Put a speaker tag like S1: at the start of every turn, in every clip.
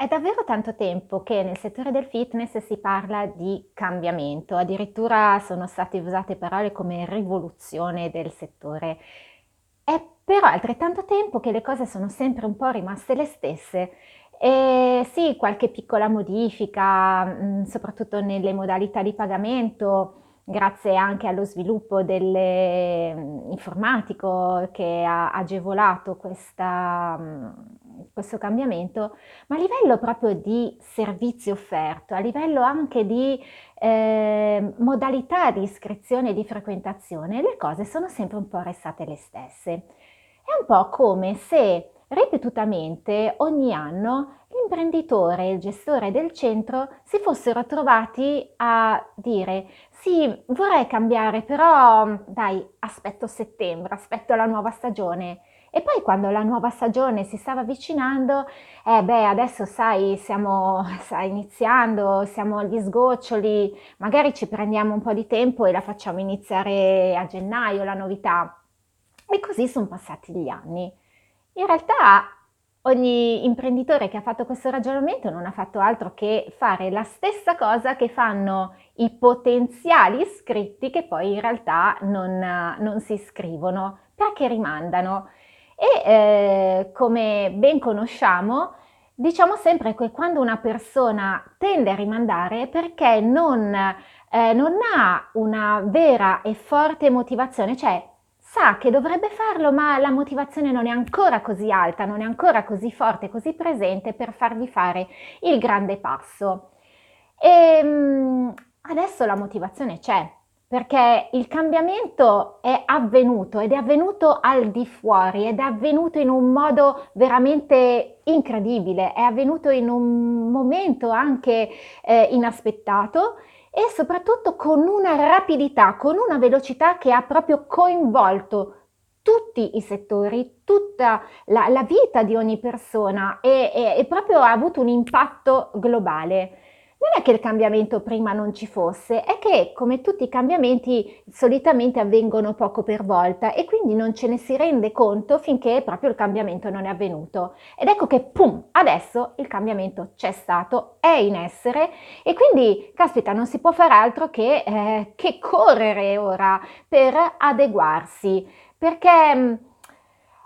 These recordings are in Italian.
S1: È davvero tanto tempo che nel settore del fitness si parla di cambiamento, addirittura sono state usate parole come rivoluzione del settore. È però altrettanto tempo che le cose sono sempre un po' rimaste le stesse. E sì, qualche piccola modifica, mm, soprattutto nelle modalità di pagamento, grazie anche allo sviluppo dell'informatico mm, che ha agevolato questa, mm, questo cambiamento, ma a livello proprio di servizio offerto, a livello anche di eh, modalità di iscrizione e di frequentazione, le cose sono sempre un po' restate le stesse. È un po' come se ripetutamente ogni anno l'imprenditore e il gestore del centro si fossero trovati a dire sì, vorrei cambiare, però dai, aspetto settembre, aspetto la nuova stagione. E poi quando la nuova stagione si stava avvicinando, eh beh, adesso sai, stiamo iniziando, siamo agli sgoccioli, magari ci prendiamo un po' di tempo e la facciamo iniziare a gennaio, la novità. E così sono passati gli anni. In realtà ogni imprenditore che ha fatto questo ragionamento non ha fatto altro che fare la stessa cosa che fanno i potenziali iscritti che poi in realtà non, non si iscrivono perché rimandano. E eh, come ben conosciamo, diciamo sempre che quando una persona tende a rimandare è perché non, eh, non ha una vera e forte motivazione, cioè sa che dovrebbe farlo, ma la motivazione non è ancora così alta, non è ancora così forte, così presente per farvi fare il grande passo. E ehm, adesso la motivazione c'è, perché il cambiamento è avvenuto ed è avvenuto al di fuori ed è avvenuto in un modo veramente incredibile, è avvenuto in un momento anche eh, inaspettato e soprattutto con una rapidità, con una velocità che ha proprio coinvolto tutti i settori, tutta la, la vita di ogni persona e, e, e proprio ha avuto un impatto globale non è che il cambiamento prima non ci fosse, è che come tutti i cambiamenti solitamente avvengono poco per volta e quindi non ce ne si rende conto finché proprio il cambiamento non è avvenuto. Ed ecco che pum, adesso il cambiamento c'è stato, è in essere e quindi, caspita, non si può fare altro che, eh, che correre ora per adeguarsi, perché mm,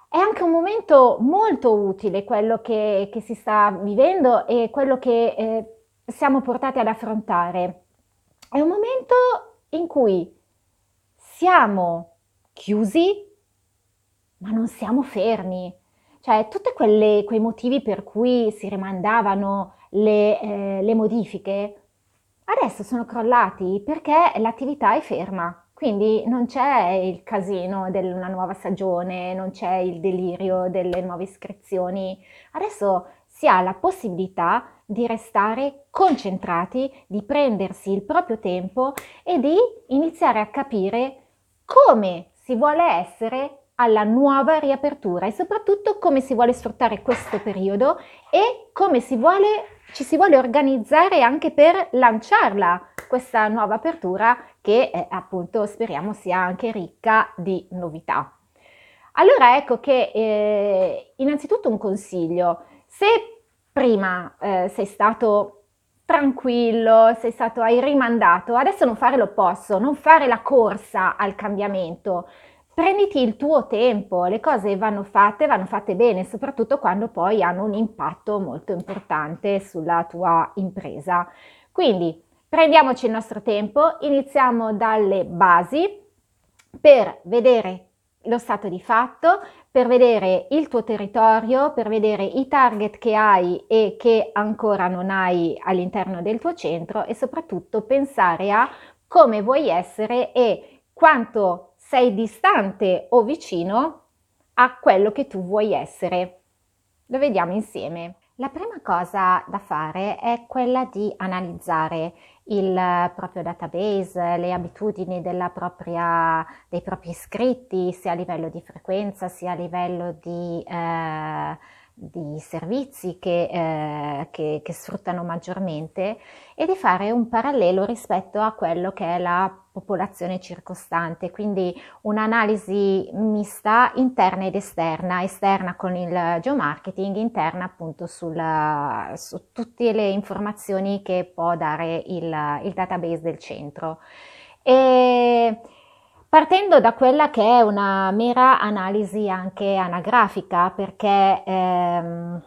S1: è anche un momento molto utile quello che, che si sta vivendo e quello che eh, siamo portati ad affrontare. È un momento in cui siamo chiusi, ma non siamo fermi. Cioè, tutti quei motivi per cui si rimandavano le, eh, le modifiche, adesso sono crollati perché l'attività è ferma. Quindi non c'è il casino di una nuova stagione, non c'è il delirio delle nuove iscrizioni. Adesso si ha la possibilità di restare concentrati, di prendersi il proprio tempo e di iniziare a capire come si vuole essere alla nuova riapertura e soprattutto come si vuole sfruttare questo periodo e come si vuole, ci si vuole organizzare anche per lanciarla questa nuova apertura che eh, appunto speriamo sia anche ricca di novità. Allora ecco che eh, innanzitutto un consiglio, se prima eh, sei stato tranquillo, sei stato, hai rimandato, adesso non fare l'opposto, non fare la corsa al cambiamento. Prenditi il tuo tempo, le cose vanno fatte, vanno fatte bene, soprattutto quando poi hanno un impatto molto importante sulla tua impresa. Quindi prendiamoci il nostro tempo, iniziamo dalle basi per vedere lo stato di fatto, per vedere il tuo territorio, per vedere i target che hai e che ancora non hai all'interno del tuo centro e soprattutto pensare a come vuoi essere e quanto sei distante o vicino a quello che tu vuoi essere. Lo vediamo insieme. La prima cosa da fare è quella di analizzare il proprio database, le abitudini propria, dei propri iscritti, sia a livello di frequenza, sia a livello di, eh, di servizi che, eh, che, che, sfruttano maggiormente e di fare un parallelo rispetto a quello che è la popolazione circostante, quindi un'analisi mista interna ed esterna, esterna con il geomarketing, interna appunto sulla, su tutte le informazioni che può dare il, il database del centro. E partendo da quella che è una mera analisi anche anagrafica, perché ehm,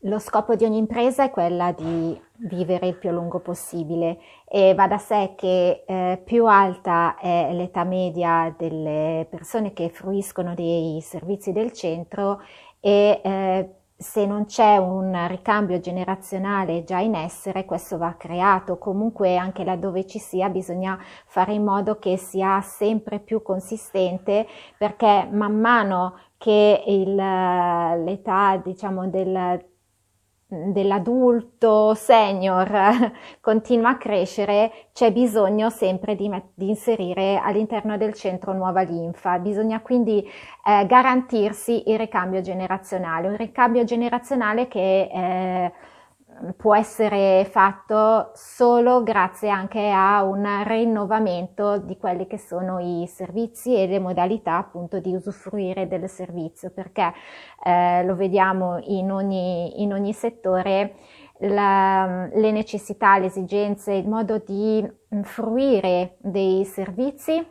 S1: lo scopo di ogni impresa è quella di vivere il più a lungo possibile e va da sé che eh, più alta è l'età media delle persone che fruiscono dei servizi del centro e eh, se non c'è un ricambio generazionale già in essere, questo va creato. Comunque anche laddove ci sia bisogna fare in modo che sia sempre più consistente perché man mano che il, l'età diciamo del dell'adulto senior continua a crescere, c'è bisogno sempre di, di, inserire all'interno del centro nuova linfa. Bisogna quindi eh, garantirsi il ricambio generazionale, un ricambio generazionale che eh, può essere fatto solo grazie anche a un rinnovamento di quelli che sono i servizi e le modalità appunto di usufruire del servizio perché eh, lo vediamo in ogni, in ogni settore la, le necessità, le esigenze, il modo di fruire dei servizi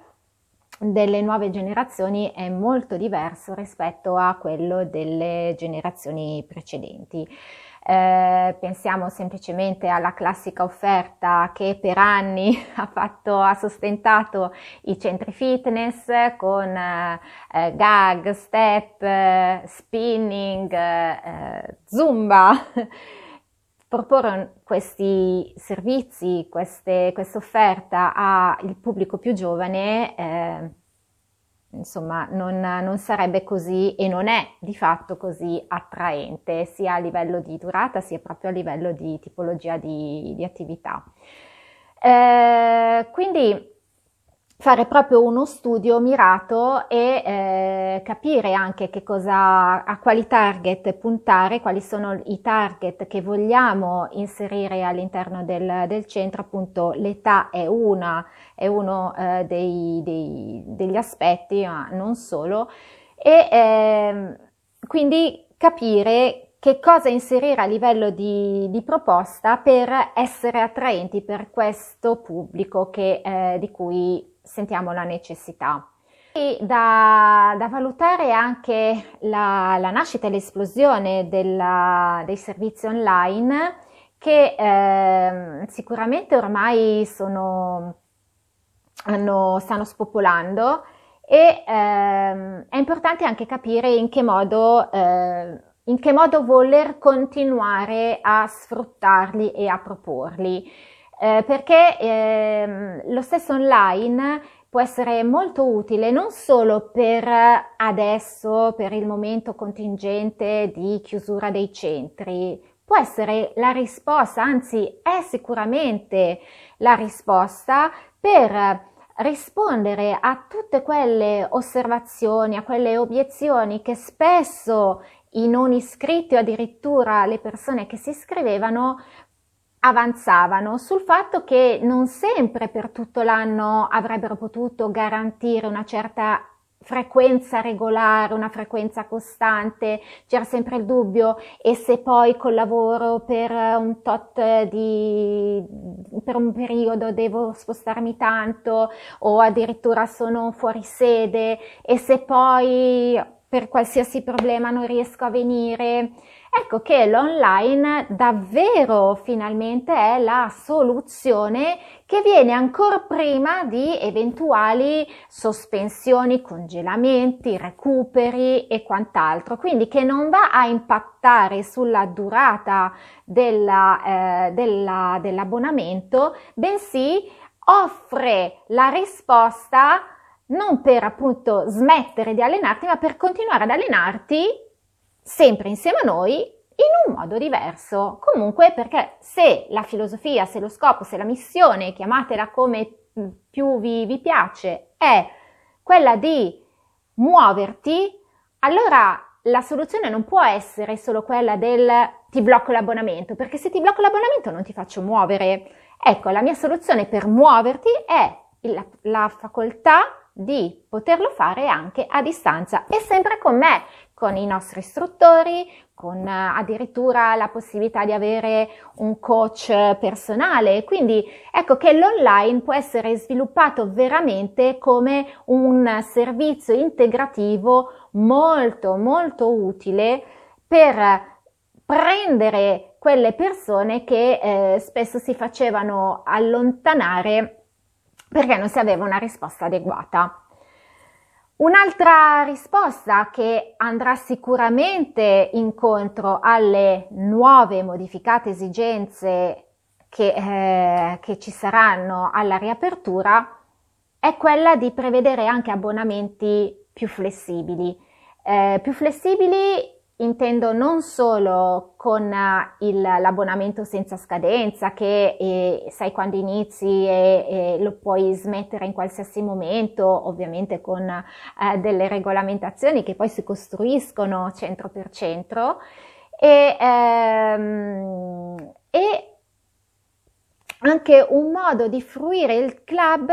S1: delle nuove generazioni è molto diverso rispetto a quello delle generazioni precedenti. Eh, pensiamo semplicemente alla classica offerta che per anni ha, fatto, ha sostentato i centri fitness con eh, eh gag, step, eh, spinning, eh, zumba. Proporre questi servizi, questa offerta al pubblico più giovane eh, insomma non, non, sarebbe così e non è di fatto così attraente sia a livello di durata sia proprio a livello di tipologia di, di attività. Eh, quindi fare proprio uno studio mirato e eh, capire anche che cosa, a quali target puntare, quali sono i target che vogliamo inserire all'interno del, del centro, appunto l'età è una, è uno eh, dei, dei, degli aspetti, ma non solo, e eh, quindi capire che cosa inserire a livello di, di, proposta per essere attraenti per questo pubblico che, eh, di cui sentiamo la necessità. E da, da valutare anche la, la nascita e l'esplosione della, dei servizi online che eh, sicuramente ormai sono, hanno, stanno spopolando e ehm, è importante anche capire in che modo eh, in che modo voler continuare a sfruttarli e a proporli eh, perché eh, lo stesso online può essere molto utile non solo per adesso, per il momento contingente di chiusura dei centri, può essere la risposta, anzi è sicuramente la risposta per rispondere a tutte quelle osservazioni, a quelle obiezioni che spesso i non iscritti o addirittura le persone che si iscrivevano avanzavano sul fatto che non sempre per tutto l'anno avrebbero potuto garantire una certa frequenza regolare, una frequenza costante, c'era sempre il dubbio e se poi col lavoro per un tot di per un periodo devo spostarmi tanto o addirittura sono fuori sede e se poi per qualsiasi problema non riesco a venire Ecco che l'online davvero finalmente è la soluzione che viene ancora prima di eventuali sospensioni, congelamenti, recuperi e quant'altro, quindi che non va a impattare sulla durata della, eh, della, dell'abbonamento, bensì offre la risposta non per appunto smettere di allenarti, ma per continuare ad allenarti sempre insieme a noi in un modo diverso. Comunque perché se la filosofia, se lo scopo, se la missione, chiamatela come più vi, vi piace, è quella di muoverti, allora la soluzione non può essere solo quella del ti blocco l'abbonamento, perché se ti blocco l'abbonamento non ti faccio muovere. Ecco, la mia soluzione per muoverti è la, la facoltà di poterlo fare anche a distanza e sempre con me, con i nostri istruttori, con eh, addirittura la possibilità di avere un coach personale. Quindi ecco che l'online può essere sviluppato veramente come un servizio integrativo molto molto utile per prendere quelle persone che eh, spesso si facevano allontanare perché non si aveva una risposta adeguata. Un'altra risposta che andrà sicuramente incontro alle nuove modificate esigenze che, eh, che ci saranno alla riapertura è quella di prevedere anche abbonamenti più flessibili. Eh, più flessibili intendo non solo con eh, il, l'abbonamento senza scadenza che eh, sai quando inizi e, e, lo puoi smettere in qualsiasi momento, ovviamente con eh, delle regolamentazioni che poi si costruiscono centro per centro. E, ehm, e anche un modo di fruire il club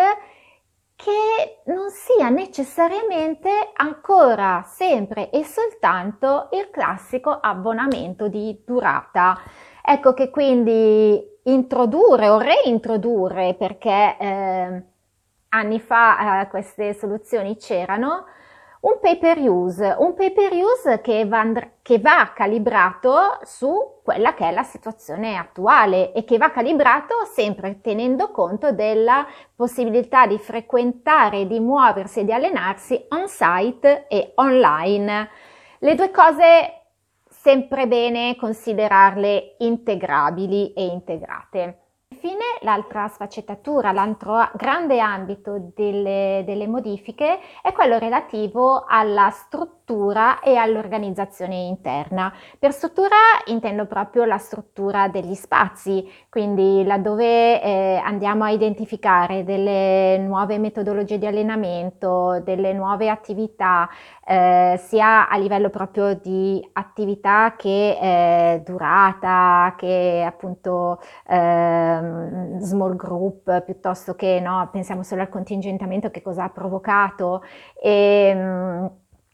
S1: che non sia necessariamente ancora sempre e soltanto il classico abbonamento di durata. Ecco che quindi introdurre o reintrodurre, perché eh, anni fa eh, queste soluzioni c'erano, un pay per use, un pay per use che va, che va calibrato su quella che è la situazione attuale e che va calibrato sempre tenendo conto della possibilità di frequentare, di muoversi e di allenarsi on site e online. Le due cose sempre bene considerarle integrabili e integrate. Infine, l'altra sfaccettatura, l'altro grande ambito delle, delle modifiche è quello relativo alla struttura struttura e all'organizzazione interna. Per struttura intendo proprio la struttura degli spazi, quindi laddove eh, andiamo a identificare delle nuove metodologie di allenamento, delle nuove attività, eh, sia a livello proprio di attività che eh, durata, che appunto ehm, small group, piuttosto che no, pensiamo solo al contingentamento, che cosa ha provocato. E, ehm,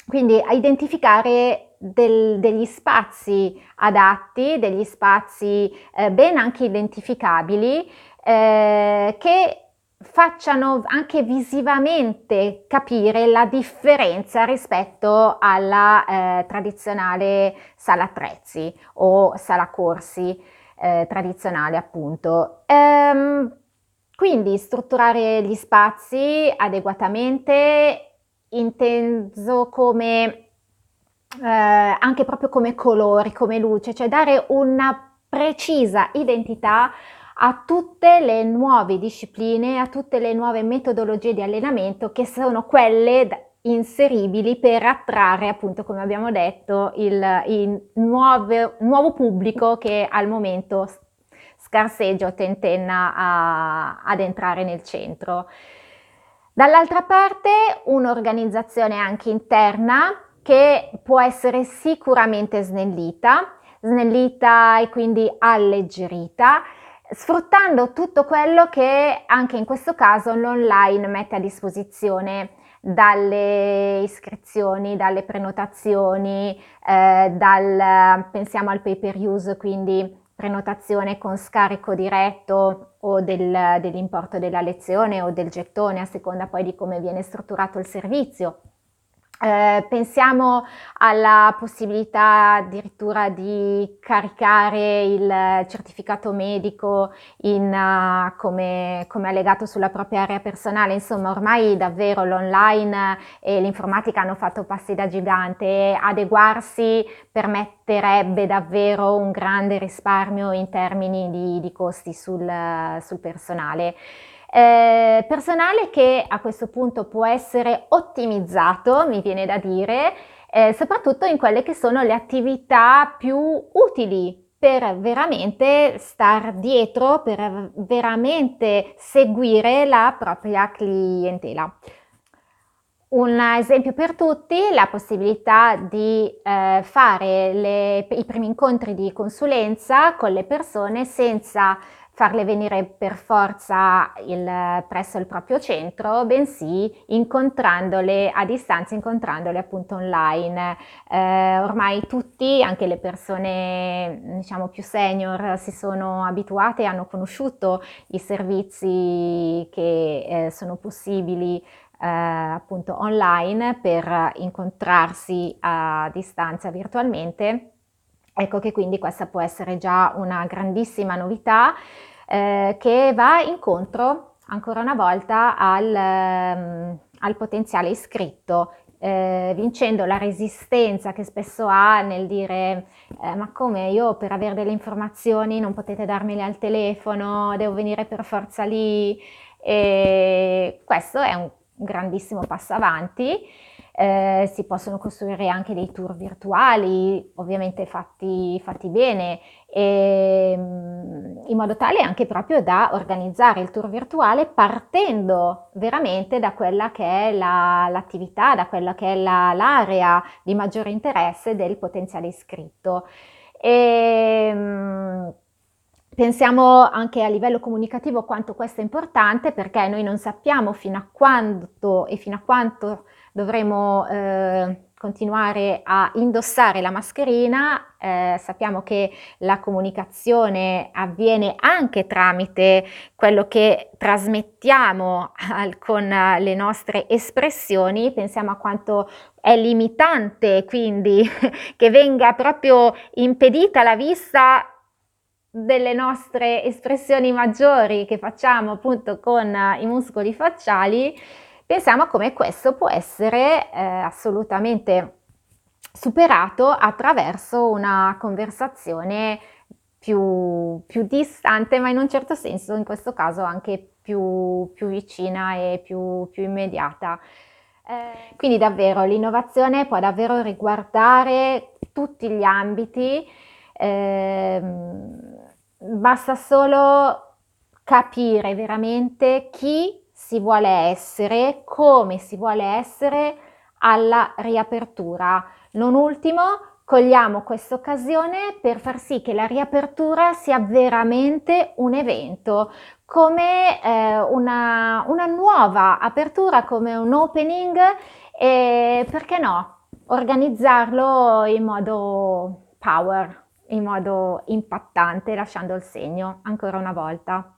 S1: quindi a identificare del, degli spazi adatti, degli spazi eh, ben anche identificabili, eh, che facciano anche visivamente capire la differenza rispetto alla eh, tradizionale sala attrezzi o sala corsi eh, tradizionale appunto. Ehm, quindi strutturare gli spazi adeguatamente inteso come eh, anche proprio come colori, come luce, cioè dare una precisa identità a tutte le nuove discipline, a tutte le nuove metodologie di allenamento che sono quelle inseribili per attrarre, appunto, come abbiamo detto, il, il nuove, nuovo pubblico che al momento scarseggia o tentenna a, ad entrare nel centro. Dall'altra parte un'organizzazione anche interna che può essere sicuramente snellita, snellita e quindi alleggerita, sfruttando tutto quello che anche in questo caso l'online mette a disposizione dalle iscrizioni, dalle prenotazioni, eh, dal, pensiamo al pay per use, quindi prenotazione con scarico diretto o del, dell'importo della lezione o del gettone a seconda poi di come viene strutturato il servizio. Eh, pensiamo alla possibilità addirittura di caricare il certificato medico in, uh, come, come, allegato sulla propria area personale, insomma ormai davvero l'online e l'informatica hanno fatto passi da gigante adeguarsi permetterebbe davvero un grande risparmio in termini di, di costi sul, sul personale. Eh, personale che a questo punto può essere ottimizzato, mi viene da dire, eh, soprattutto in quelle che sono le attività più utili per veramente star dietro, per veramente seguire la propria clientela. Un esempio per tutti, la possibilità di eh, fare le, i primi incontri di consulenza con le persone senza farle venire per forza il, presso il proprio centro, bensì incontrandole a distanza, incontrandole appunto online. Eh, ormai tutti, anche le persone diciamo più senior, si sono abituate e hanno conosciuto i servizi che eh, sono possibili eh, appunto online per incontrarsi a distanza virtualmente. Ecco che quindi questa può essere già una grandissima novità eh, che va incontro ancora una volta al, um, al potenziale iscritto, eh, vincendo la resistenza che spesso ha nel dire eh, ma come io per avere delle informazioni non potete darmele al telefono, devo venire per forza lì e questo è un grandissimo passo avanti. Eh, si possono costruire anche dei tour virtuali, ovviamente fatti, fatti bene, e, ehm, in modo tale anche proprio da organizzare il tour virtuale partendo veramente da quella che è la, l'attività, da quella che è la, l'area di maggiore interesse del potenziale iscritto. E, ehm, Pensiamo anche a livello comunicativo quanto questo è importante perché noi non sappiamo fino a quando e fino a quanto dovremo eh, continuare a indossare la mascherina. Eh, sappiamo che la comunicazione avviene anche tramite quello che trasmettiamo al, con le nostre espressioni. Pensiamo a quanto è limitante quindi che venga proprio impedita la vista delle nostre espressioni maggiori che facciamo appunto con i muscoli facciali, pensiamo come questo può essere eh, assolutamente superato attraverso una conversazione più, più, distante, ma in un certo senso in questo caso anche più, più vicina e più, più immediata. Eh, quindi davvero l'innovazione può davvero riguardare tutti gli ambiti. Ehm, basta solo capire veramente chi si vuole essere, come si vuole essere alla riapertura. Non ultimo, cogliamo questa occasione per far sì che la riapertura sia veramente un evento, come eh, una, una, nuova apertura, come un opening e perché no, organizzarlo in modo power in modo impattante lasciando il segno ancora una volta.